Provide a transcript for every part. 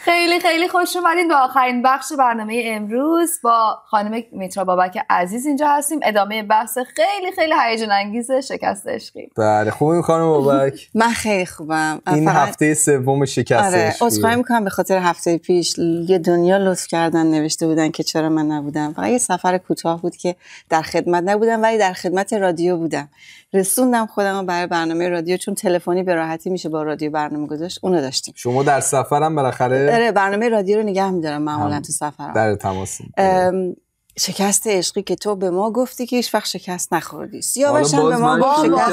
خیلی خیلی خوش اومدین به آخرین بخش برنامه امروز با خانم میترا بابک عزیز اینجا هستیم. ادامه بحث خیلی خیلی هیجان انگیز شکست عشقی. بله خوبیم خانم بابک. من خیلی خوبم. این هفته سوم شکست آره عشقی. عذرخواهی می‌کنم به خاطر هفته پیش. یه دنیا لطف کردن نوشته بودن که چرا من نبودم. فقط یه سفر کوتاه بود که در خدمت نبودم ولی در خدمت رادیو بودم. رسوندم خودم رو برای برنامه رادیو چون تلفنی به راحتی میشه با رادیو برنامه گذاشت. اونو داشتیم. شما در سفرم بالاخره آره. برنامه رادیو رو نگه میدارم معمولا تو سفرم. در تماسیم ام، شکست عشقی که تو به ما گفتی که هیچ وقت شکست نخوردی. سیاوش هم به ما گفت شکست.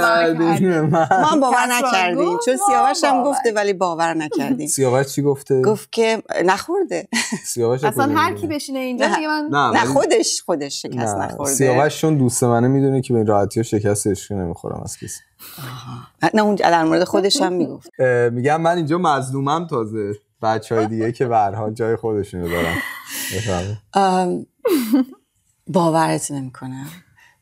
ما هم باور نکردیم. چون سیاوش هم گفته ولی باور نکردیم. سیاوش چی گفته؟ گفت که نخورده. سیاوش اصلا هر؟ کی بشینه اینجا نه. دیگه من نه خودش خودش شکست نخورده. سیاوش چون دوست منه می‌دونه که به این راحتی ها شکست عشقی نمی‌خورم از کسی. نه اون در مورد خودش هم می‌گفت. میگم من اینجا مظلومم تازه. بچه های دیگه که حال جای خودشونو دارن. بفرمایید. ام، باورت نمی‌کنم.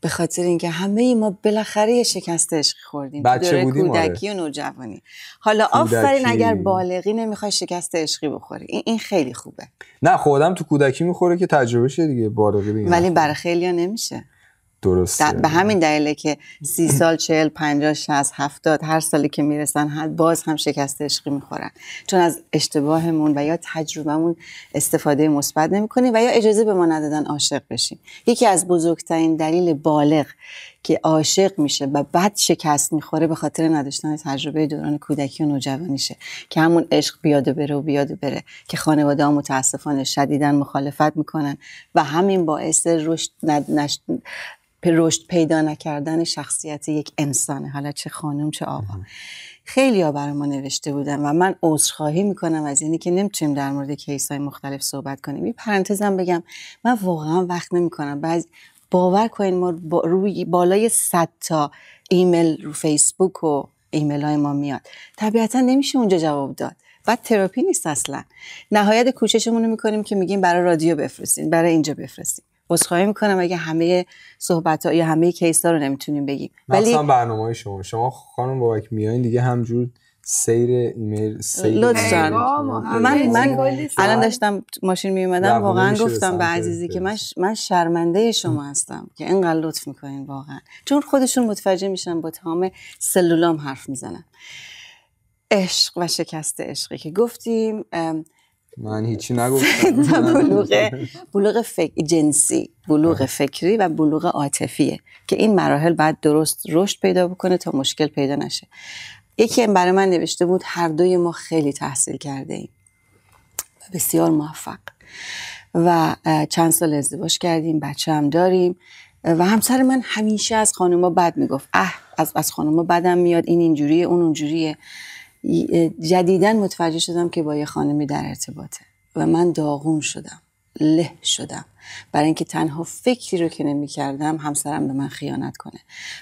به خاطر اینکه همه ای ما بالاخره یه شکست عشقی خوردیم. تو بچه دوره بودیم، آره. کودکی و نوجوانی. حالا. آفرین اگر بالغی نمی‌خوای شکست عشقی بخوری. این, این خیلی خوبه. نه خودم تو کودکی می‌خوره که تجربه شه دیگه بالغی ولی برای خیلی نمیشه. درسته. در- به همین دلیله که سی سال چهل پنجاه شست هفتاد هر سالی که می‌رسن حد باز هم شکست عشقی می‌خورن. چون از اشتباهمون و یا تجربهمون استفاده مثبت نمی‌کنیم و یا اجازه به ما ندادن عاشق بشیم. یکی از بزرگترین دلیل بالغ که عاشق میشه و بعد شکست می‌خوره به خاطر نداشتن تجربه دوران کودکی و نوجوانیشه که همون عشق بیاد و بره و بیاد و بره که خانواده ها متاسفانه شدیدن مخالفت می‌کنن و همین باعث رشد ند- نش- رشد پیدا نکردن شخصیت یک انسانه. حالا چه خانم چه آقا. خیلی ها برای ما نوشته بودن و من عذرخواهی می‌کنم از اینی که نمی‌تونیم در مورد کیس های مختلف صحبت کنیم. یه پرانتزم بگم. من واقعا وقت نمی‌کنم. بعض باور کنین ما با روی بالای 100 تا ایمیل رو فیسبوک و ایمیل های ما میاد. طبیعتا نمیشه اونجا جواب داد. بعد تراپی نیست اصلا. نهایت کوششمون رو می‌کنیم که میگیم برای رادیو بفرستین برای اینجا بفرستین. عذرخواهی می‌کنم اگه همه صحبت ها یا همه کیس ها رو نمی‌تونیم بگیم. ولی برنامه های شما. شما خانم بابک میایین دیگه همجور سیر ایمیل سیر لطفاً. من من الان. داشتم ماشین می اومدم واقعا گفتم به عزیزی که من. من شرمنده شما هستم که اینقدر لطف می‌کنین واقعا. چون خودشون متوجه میشن با تمام سلولام حرف می‌زنن. عشق و شکست عشقی که گفتیم من هیچی نگفتم. بلوغ بلوغ فک... جنسی بلوغ فکری و بلوغ عاطفیه که این مراحل باید درست رشد پیدا بکنه تا مشکل پیدا نشه. یکی برای من نوشته بود هر دوی ما خیلی تحصیل کرده ایم. و بسیار موفق. و چند سال ازدواج کردیم بچه هم داریم. و همسر من همیشه از خانوما بد می‌گفت. اه از از خانوما بدم میاد این اینجوریه اون اونجوریه. جدیدا متوجه شدم که با یه خانمی در ارتباطه. و من داغون شدم له شدم. برای اینکه تنها فکری رو که نمی کردم همسرم به من خیانت کنه.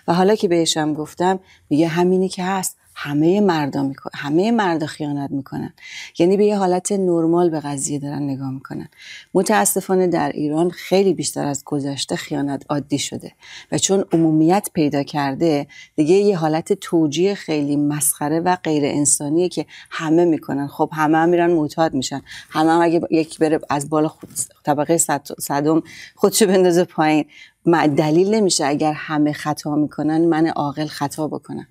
و حالا که بهشم گفتم میگه همینی که هست. همه مردا میکن همه مردا خیانت می‌کنن. یعنی به یه حالت نرمال به قضیه دارن نگاه می‌کنن. متاسفانه در ایران خیلی بیشتر از گذشته خیانت عادی شده و چون عمومیت پیدا کرده دیگه یه حالت توجیه خیلی مسخره و غیر انسانیه که همه می‌کنن. خب همه هم میرن معتاد میشن. همه هم اگه یک بره از بالا خود طبقه صد- صدم خودشو بندازه پایین. دلیل نمیشه اگر همه خطا می‌کنن من عاقل خطا بکنم.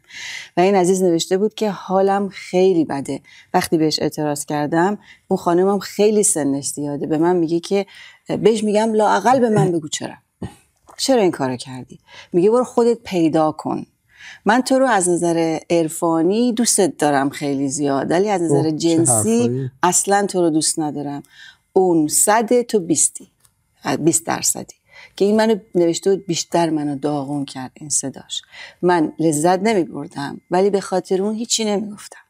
و این عزیز نوشته بود که حالم خیلی بده. وقتی بهش اعتراض کردم اون خانمم خیلی سنش زیاده. به من میگه که بهش میگم لااقل به من بگو چرا. چرا این کارو کردی؟ میگه برو خودت پیدا کن. من تو رو از نظر عرفانی دوستت دارم خیلی زیاد ولی از نظر جنسی. اصلا تو رو دوست ندارم. اون صد تو بیستی. 20 درصدی. که این منو نوشته بود بیشتر منو داغون کرد این صداش. من لذت نمی بردم ولی به خاطر اون هیچی نمی گفتم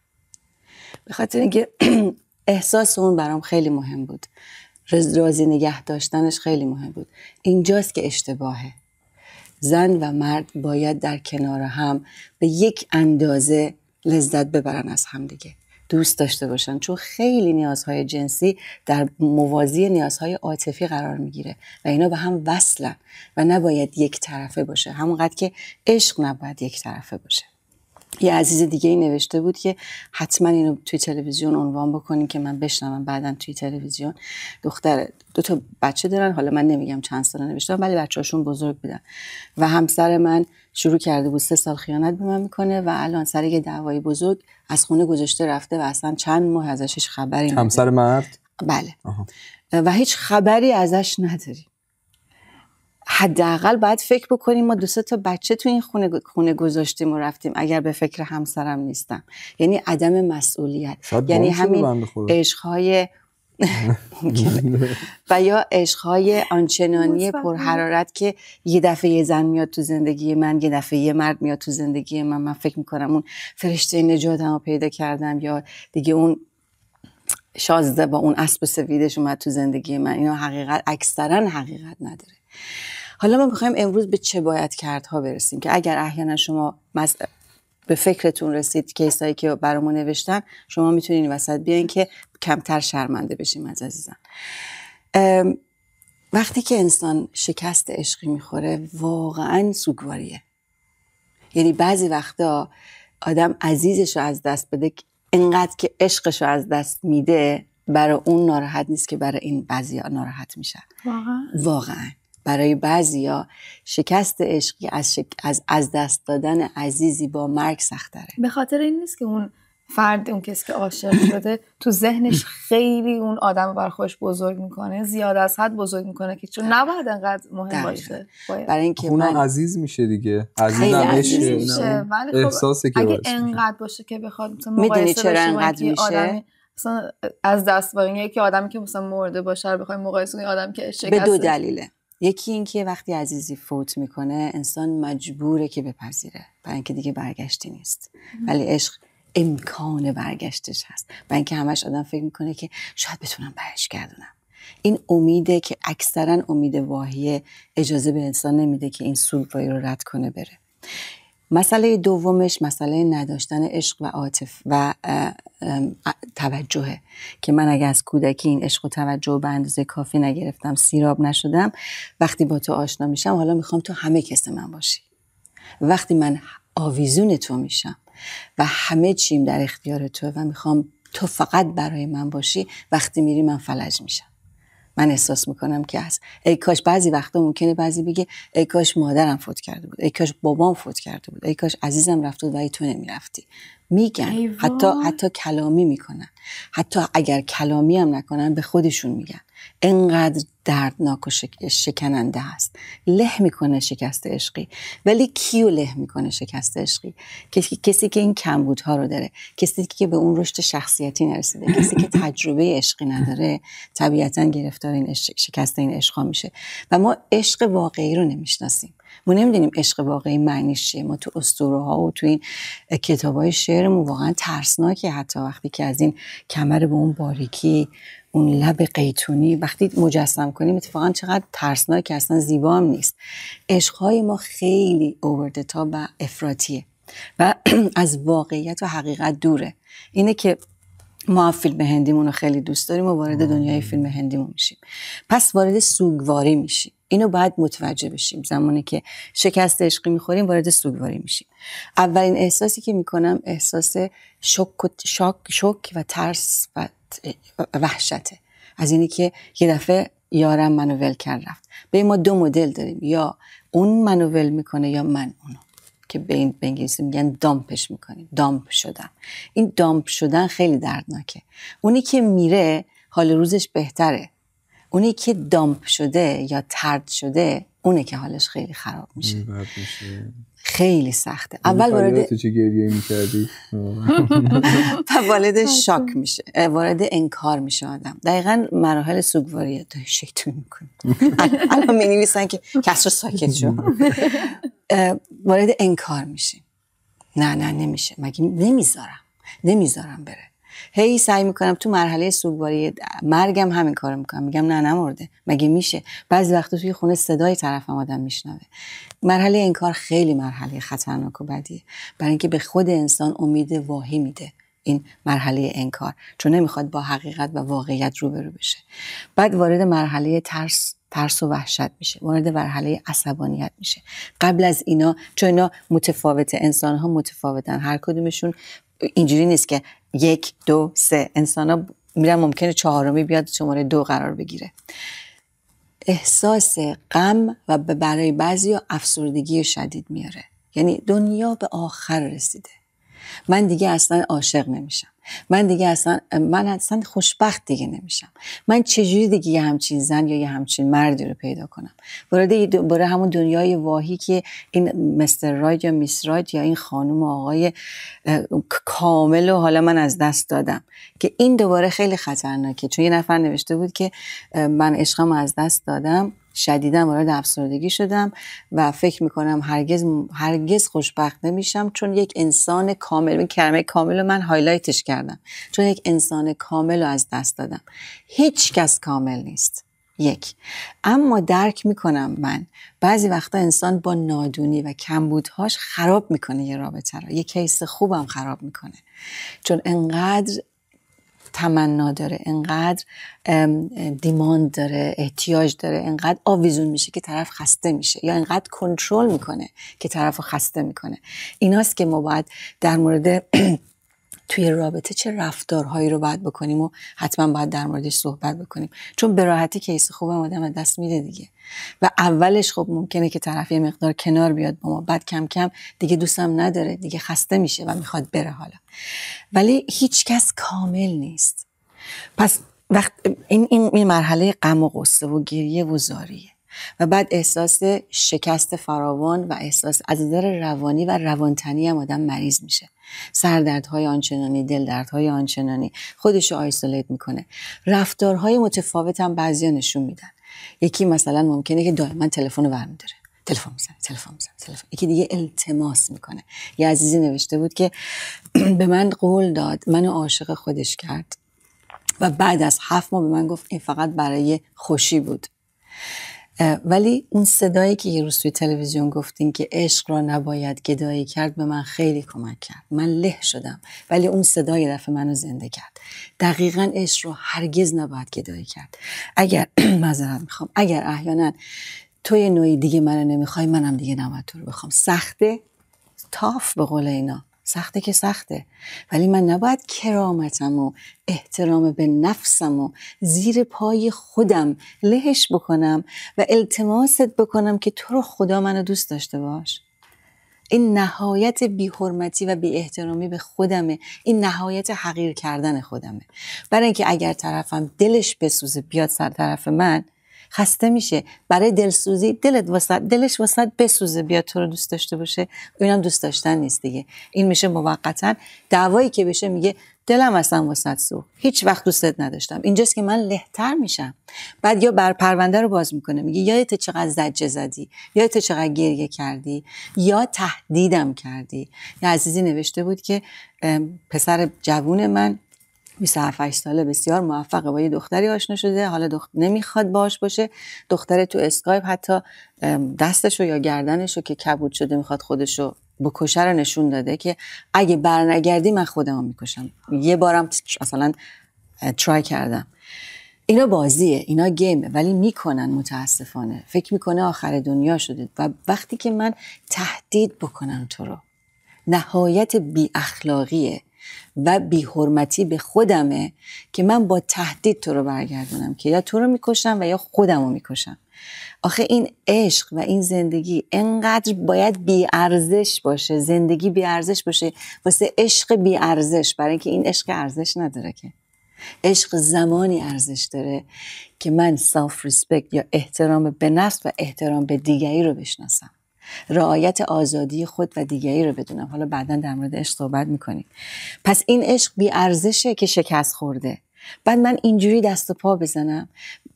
به خاطر اینکه احساس اون برام خیلی مهم بود. راضی نگه داشتنش خیلی مهم بود. اینجاست که اشتباهه. زن و مرد باید در کنار هم به یک اندازه لذت ببرن از همدیگه. دوست داشته باشن. چون خیلی نیازهای جنسی در موازی نیازهای عاطفی قرار می‌گیره و اینا به هم وصلن و نباید یک طرفه باشه. همونقدر که عشق نباید یک طرفه باشه. یه عزیز دیگه ای نوشته بود که حتما اینو توی تلویزیون عنوان بکنین که من بشنوم بعدا توی تلویزیون. دختر دو تا بچه دارن حالا من نمیگم چند سال نوشتم ولی بچه‌هاشون بزرگ بودن. و همسر من شروع کرده بود سه سال خیانت به من می‌کنه و الان سر یه دعوای بزرگ از خونه گذاشته رفته و اصلا چند ماه ازش خبری نداریم. همسر مرد؟ بله. آها. و هیچ خبری ازش نداریم حداقل باید فکر بکنیم ما دو سه تا بچه تو این خونه خونه گذاشتیم و رفتیم اگر به فکر همسرم نیستم یعنی عدم مسئولیت یعنی همین. عشقهای. و یا عشقهای آنچنانی. پرحرارت که یه دفعه یه زن میاد تو زندگی من یه دفعه یه مرد میاد تو زندگی من من فکر می‌کنم اون فرشته نجاتم رو پیدا کردم یا دیگه اون شازده با اون اسب سفیدش اومد تو زندگی من اینا حقیقت اکثرا حقیقت نداره حالا ما می‌خوایم امروز به چه باید کردها برسیم که اگر احیانا شما مز... به فکرتون رسید کیسایی که برامون نوشتن شما می‌تونین وسط بیاین که کمتر شرمنده بشیم از عزیزان. ام، وقتی که انسان شکست عشقی می‌خوره واقعا سوگواریه. یعنی بعضی وقتا آدم عزیزش رو از دست بده انقدر که عشقش رو از دست میده برای اون ناراحت نیست که برای این بعضی ناراحت میشن واقعا. واقعا. برای بعضیا شکست عشقی از, شک... از از دست دادن عزیزی با مرگ سختره به خاطر این نیست که اون فرد اون کسی که عاشق شده تو ذهنش خیلی اون آدم رو بر خودش بزرگ می‌کنه زیاد از حد بزرگ می‌کنه که چون نباید انقدر مهم دقیقاً. باشه باید. برای اینکه من عزیز میشه دیگه عزیز عزیز میشه. ولی خب اگه. انقدر باشه که بخواد مثلا می‌دونی مقایسه چرا با انقدر میشه؟ مثلا از دست بارین یکی آدمی که مثلا مرده باشه رو بخوای مقایسه کنی آدمی که به شکسته دو دلیله یکی اینکه وقتی عزیزی فوت می‌کنه انسان مجبوره که بپذیره. برای اینکه دیگه برگشتی نیست. ولی عشق امکان برگشتش هست. برای اینکه همش آدم فکر می‌کنه که شاید بتونم برش گردونم. این امیده که اکثرا امید واهیه اجازه به انسان نمیده که این سوگواری رو رد کنه بره. مسئله دومش مسئله نداشتن عشق و عاطف و توجهه که من اگه از کودکی این عشق و توجه به اندازه کافی نگرفتم سیراب نشدم وقتی با تو آشنا میشم حالا می‌خوام تو همه کس من باشی. وقتی من آویزون تو میشم و همه چیم در اختیار تو و می‌خوام تو فقط برای من باشی وقتی میری من فلج میشم. من احساس می‌کنم که از ای کاش بعضی وقتا ممکنه بعضی بگه ای کاش مادرم فوت کرده بود ای کاش بابام فوت کرده بود ای کاش عزیزم رفته بود و ای تو نمی‌رفتی. میگن. حتی حتی کلامی می‌کنن. حتی اگر کلامی هم نکنن به خودشون میگن. انقدر دردناک و شک- شکننده هست. له می‌کنه شکست عشقی. ولی کیو له می‌کنه شکست عشقی؟ کسی, که این کمبودها رو داره. کسی که به اون رشد شخصیتی نرسیده. کسی که تجربه عشقی نداره طبیعتا گرفتار این شکست این عشقا میشه. و ما عشق واقعی رو نمی‌شناسیم. ما نمی‌دونیم عشق واقعی معنیش چیه. ما تو اسطوره ها و تو این کتاب های شعرمون واقعا ترسناکه حتی وقتی که از این کمر به اون باریکی اون لب قیتونی وقتی مجسم کنیم اتفاقا چقدر ترسناک اصلا زیبا هم نیست. عشقهای ما خیلی اووردتا و افراتیه و از واقعیت و حقیقت دوره. اینه که ما فیلم هندیمون رو خیلی دوست داریم و وارد دنیای فیلم هندیمون میشیم. پس وارد سوگواری میشیم. اینو باید متوجه بشیم زمانی که شکست عشقی می‌خوریم وارد سوگواری میشیم. اولین احساسی که می‌کنم احساس شک و شاک شک و ترس و وحشته. از اینی که یه دفعه یارم منو ول کرد رفت. به ما دو مدل داریم. یا اون منو ول می‌کنه یا من اونو. که به این به میگن دامپش می‌کنیم. دامپ شدن. این دامپ شدن خیلی دردناکه. اونی که میره حال روزش بهتره. اونی که دامپ شده یا ترد شده اونه که حالش خیلی خراب میشه. خیلی سخته. اول وارد چه گریه می‌کردی؟ و وارد شاک میشه. وارد انکار میشه آدم. دقیقا مراحل سوگواریه تو شیطون می‌کنی. الان می نویسن که کسر ساکت شو. وارد انکار میشه نه نه نمیشه. مگه نمی‌ذارم؟ نمی‌ذارم بره. هی سعی می‌کنم تو مرحله سوگواری مرگم همین کارو می‌کنم. میگم نه نمرده. مگه میشه؟ بعضی وقتا توی خونه صدای طرفم آدم میشنوه. مرحله انکار خیلی مرحله خطرناک و بدیه. برای اینکه به خود انسان امید واهی میده این مرحله انکار چون نمی‌خواد با حقیقت و واقعیت روبرو بشه. بعد وارد مرحله ترس ترس و وحشت میشه. وارد مرحله عصبانیت میشه. قبل از اینا چون اینا متفاوته انسان ها متفاوتن. هر کدومشون اینجوری نیست که یک دو سه. انسان ها میرن ممکنه چهارمی بیاد شماره دو قرار بگیره. احساس غم و برای بعضی افسردگی شدید میاره. یعنی دنیا به آخر رسیده. من دیگه اصلا عاشق نمیشم. من دیگه اصلا من اصلا خوشبخت دیگه نمیشم. من چجوری دیگه یه همچین زن یا یه همچین مردی رو پیدا کنم؟ وارد برای همون دنیای واهی که این مستر راید یا میس راید یا این خانم آقای کامل و حالا من از دست دادم. که این دوباره خیلی خطرناکه. چون یه نفر نوشته بود که من عشقم از دست دادم. شدیدا وارد افسردگی شدم و فکر می‌کنم هرگز هرگز خوشبخت نمیشم چون یک انسان کامل این کلمه کامل رو من هایلایتش کردم. چون یک انسان کامل رو از دست دادم. هیچ کس کامل نیست. یک. اما درک می‌کنم من. بعضی وقتا انسان با نادونی و کمبودهاش خراب می‌کنه یه رابطه رو. یه کیس خوبم خراب می‌کنه. چون انقدر تمنا داره انقدر دیماند داره احتیاج داره انقدر آویزون میشه که طرف خسته میشه یا انقدر کنترل می‌کنه که طرف خسته می‌کنه. ایناست که ما باید در مورد توی رابطه چه رفتارهایی رو باید بکنیم و حتما باید در موردش صحبت بکنیم. چون به راحتی کیس خوبم آدم دست میده دیگه. و اولش خب ممکنه که طرف یه مقدار کنار بیاد با ما. بعد کم کم دیگه دوستم نداره دیگه خسته میشه و می‌خواد بره حالا. ولی هیچ کس کامل نیست. پس وقت این, این مرحله غم و غصه و گریه و زاریه. و بعد احساس شکست فراوان و احساس از نظر روانی و روانتنی هم آدم مریض میشه. سردردهای آنچنانی دلدردهای آنچنانی خودش رو آیسولیت می‌کنه. رفتارهای متفاوت هم بعضی نشون میدن. یکی مثلا ممکنه که دائما تلفن رو برمیداره. تلفن می‌زنه تلفن می‌زنه تلفن. یکی دیگه التماس می‌کنه. یه عزیزی نوشته بود که به من قول داد منو عاشق خودش کرد و بعد از هفت ماه به من گفت این فقط برای خوشی بود. ولی اون صدایی که یه روز توی تلویزیون گفتین که عشق را نباید گدایی کرد به من خیلی کمک کرد. من له شدم. ولی اون صدا یه دفعه منو زنده کرد. دقیقا عشق رو هرگز نباید گدایی کرد. اگر معذرت می‌خوام. اگر احیانا تو یه نوعی دیگه منو نمی‌خوای منم دیگه نباید تو رو بخوام. سخته. تاف به قول اینا. سخته که سخته. ولی من نباید کرامتم و احترام به نفسم و زیر پای خودم لهش بکنم و التماست بکنم که تو رو خدا منو دوست داشته باش. این نهایت بیحرمتی و بی احترامی به خودمه. این نهایت حقیر کردن خودمه. برای اینکه اگر طرفم دلش بسوزه بیاد سر طرف من خسته میشه. برای دلسوزی دلت واسط دلش واسط بسوزه بیا تو رو دوست داشته باشه. اینم دوست داشتن نیست دیگه. این میشه موقتا. دعوایی که بشه میگه دلم اصلا واسط سو. هیچ وقت دوستت نداشتم. اینجاست که من لهتر میشم. بعد یا بر پرونده رو باز می‌کنه. میگه یادت چقدر زجه زدی؟ یادت چقدر گریه کردی؟ یا تهدیدم کردی؟ یه عزیزی نوشته بود که پسر جوون من 27 ساله بسیار موفقه. با یه دختری آشنا شده حالا دخت... نمی‌خواد باش باشه. دختر تو اسکایپ حتی دستشو یا گردنشو که کبود شده می‌خواد خودشو بکشه رو نشون داده که اگه برنگردی من خودم می‌کشم. یه بارم مثلا ترای کردم. اینا بازیه اینا گیمه ولی می‌کنن متاسفانه. فکر می‌کنه آخر دنیا شده. و وقتی که من تهدید بکنم تو رو نهایت بی اخلاقیه و بیحرمتی به خودمه که من با تهدید تو رو برگردونم که یا تو رو می‌کشم و یا خودم رو می‌کشم. آخه این عشق و این زندگی انقدر باید بیارزش باشه زندگی بیارزش باشه واسه عشق بیارزش. برای اینکه این عشق ارزش نداره که. عشق زمانی ارزش داره که من self respect یا احترام به نفس و احترام به دیگری رو بشناسم. رعایت آزادی خود و دیگری رو بدونم. حالا بعدا در مورد عشق صحبت می‌کنیم. پس این عشق بی ارزشه که شکست خورده. بعد من اینجوری دست و پا بزنم.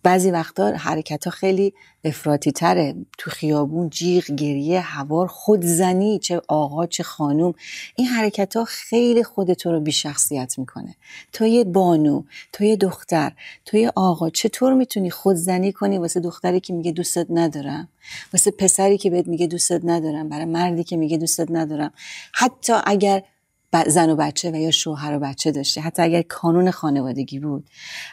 بعضی وقتا حرکت ها خیلی افراتی تره تو خیابون جیغ گریه هوار خودزنی چه آقا چه خانوم. این حرکت ها خیلی خودتو رو بی شخصیت می‌کنه. تو یه بانو تو یه دختر تو یه آقا چطور می‌تونی خودزنی کنی واسه دختری که میگه دوستت ندارم؟ واسه پسری که بهت میگه دوستت ندارم؟ برای مردی که میگه دوستت ندارم؟ حتی اگر زن و بچه و یا شوهر و بچه داشته حتی اگر کانون خانوادگی بود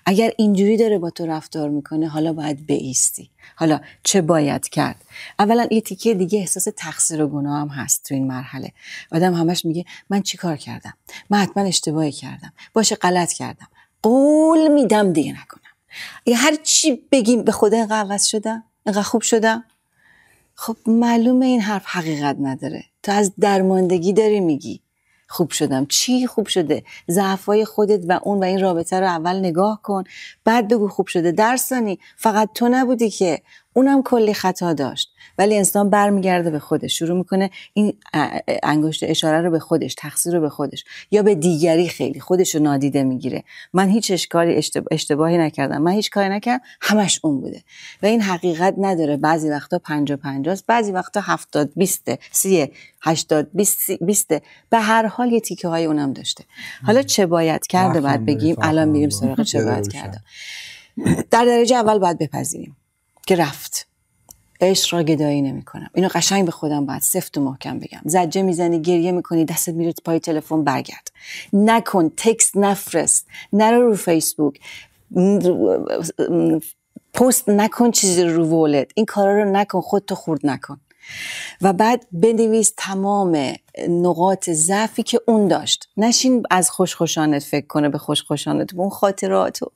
اگر اینجوری داره با تو رفتار می‌کنه حالا باید بیستی حالا چه باید کرد؟ اولا یه تیکه دیگه احساس تقصیر و گناه هم هست تو این مرحله. آدم همش میگه من چی کار کردم؟ من حتما اشتباهی کردم. باشه غلط کردم. قول میدم دیگه نکنم. یه هر چی بگیم به خدا اینقدر عوض شدم؟ اینقدر خوب شدم؟ خب معلومه این حرف حقیقت نداره. تو از درماندگی داری میگی. خوب شدم. چی خوب شده؟ ضعفای خودت و اون و این رابطه رو اول نگاه کن. بعد بگو خوب شده. درسانی فقط تو نبودی که اونم کلی خطا داشت. ولی انسان برمیگرده به خودش. شروع می‌کنه این انگشت اشاره رو به خودش تقصیر رو به خودش. یا به دیگری خیلی خودش رو نادیده می‌گیره. من هیچ اشکالی اشتب- اشتباهی نکردم. من هیچ کاری نکردم. همش اون بوده. و این حقیقت نداره. بعضی وقتا پنجا پنجاست بعضی وقتا هفتاد بیسته سیه هشتاد بیست سی- بیسته به هر حال یه تیکه های اونم داشته. حالا چه باید کرده؟ بعد بگیم. الان میریم. سراغ چه باید. کرده. در درجه اول باید بپذیریم. که رفت. عشق را گدایی نمی کنم. اینو قشنگ به خودم باید سفت و محکم بگم. زجه می‌زنی گریه می‌کنی دستت میره پای تلفن برگرد. نکن تکست نفرست. نرو رو فیسبوک. پست نکن چیزی رو وولت این کارا رو نکن خودتو خورد نکن. و بعد بنویس تمام نقاط ضعفی که اون داشت. نشین از خوشخوشانت فکر کنه به خوشخوشانت اون خاطرات و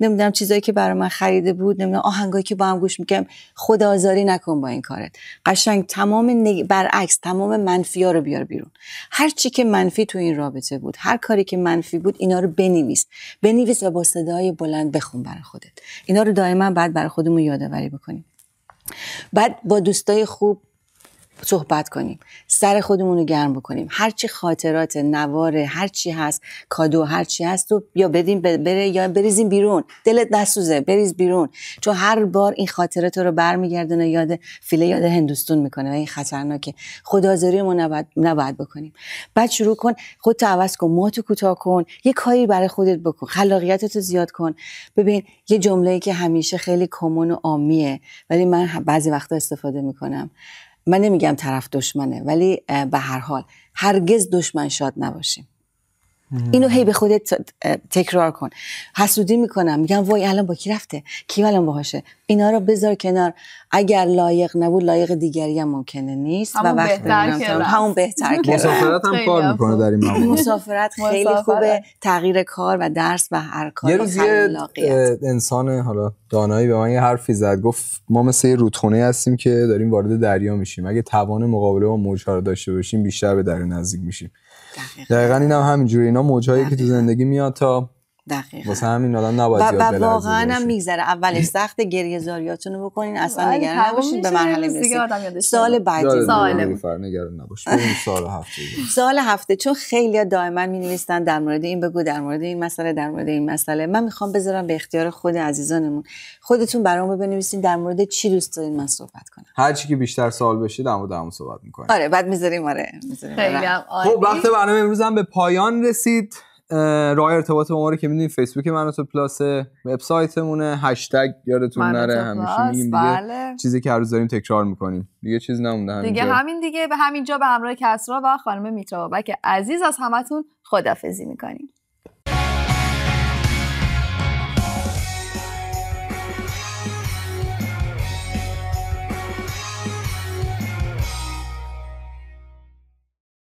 نمی‌دونم چیزایی که برای من خریده بود نمی‌دونم آهنگایی که با هم گوش می‌کنم خدا آزاری نکن با این کارت. قشنگ تمام نگ... برعکس تمام منفی ها رو بیار بیرون. هر چی که منفی تو این رابطه بود هر کاری که منفی بود اینا رو بنویس. بنویس و با صدای بلند بخون برای خودت. اینا رو دائما بعد برای خودمون یادآوری بکنیم. بعد با دوستای خوب صحبت کنیم. سر خودمون رو گرم بکنیم. هرچی خاطرات نواره هرچی هست کادو هرچی هست تو یا بدیم بره یا بریزیم بیرون. دلت نسوزه بریز بیرون. چون هر بار این خاطرات رو برمیگردونه یاد فیله یاد هندوستون می‌کنه و این خطرناکه. خدازاری ما نباید, نباید بکنیم. بعد شروع کن خودتو عوض کن موتو کوتاه کن یه کاری برای خودت بکن. خلاقیتتو زیاد کن. ببین یه جمله‌ای که همیشه خیلی کمون و عامیه ولی من بعضی وقتا استفاده می‌کنم. من نمیگم طرف دشمنه ولی به هر حال هرگز دشمن شاد نباشیم. اینو هی به خودت تکرار کن. حسودی می‌کنم. میگم وای الان با کی رفته؟ کی الان باهاشه؟ اینا رو بذار کنار. اگر لایق نبود لایق دیگری هم ممکنه نیست همون و رفت. همون بهتر که. مسافرت هم خیلی کار می‌کنه خوب. در این مورد مسافرت خیلی. خوبه. تغییر کار و درس و هر کاری یه روز انسان حالا دانایی به من یه حرفی زد. گفت ما مثل یه رودخونه هستیم که داریم وارد دریا میشیم. اگه توان مقابله با موجها رو داشته باشیم بیشتر به دریا نزدیک میشیم. دقیقا دقیقا این هم همینجوری اینا موجهایی که تو. زندگی میاد تا دقیقا. واسه همین آدم نباید و, زیاد و بلرزه واقعا هم. میگذره. اولش سخت گریه زاریاتونو بکنین اصلا ولی نگران نباشید به میشه، مرحله یادش سال. بعدی. فر نگران نباش. بریم سال هفته. سال هفته چون خیلی دائما می نویسن در مورد این بگو در مورد این مسئله در مورد این مسئله. من می‌خوام بذارم به اختیار خود عزیزانمون. خودتون برام بنویسین در مورد چی دوست دارین من صحبت کنم. هر چی که بیشتر سال بشه در مورد همون صحبت می‌کنیم. آره بعد می‌ذاریم آره می‌ذاریم. خیلی آره. هم عالی. خب وقت برنامه امروز هم به پایان رسید. راه ارتباط با ما رو که می‌دونید فیسبوک من تو پلاس وبسایتمونه هشتگ یادتون نره همیشه میگیم دیگه بله. چیزی که هر روز داریم تکرار می‌کنیم. دیگه چیز نمونده همینجا. دیگه همین دیگه به همینجا به همراه کسرا و خانم میترا بابک عزیز از همتون خدافزی می‌کنیم.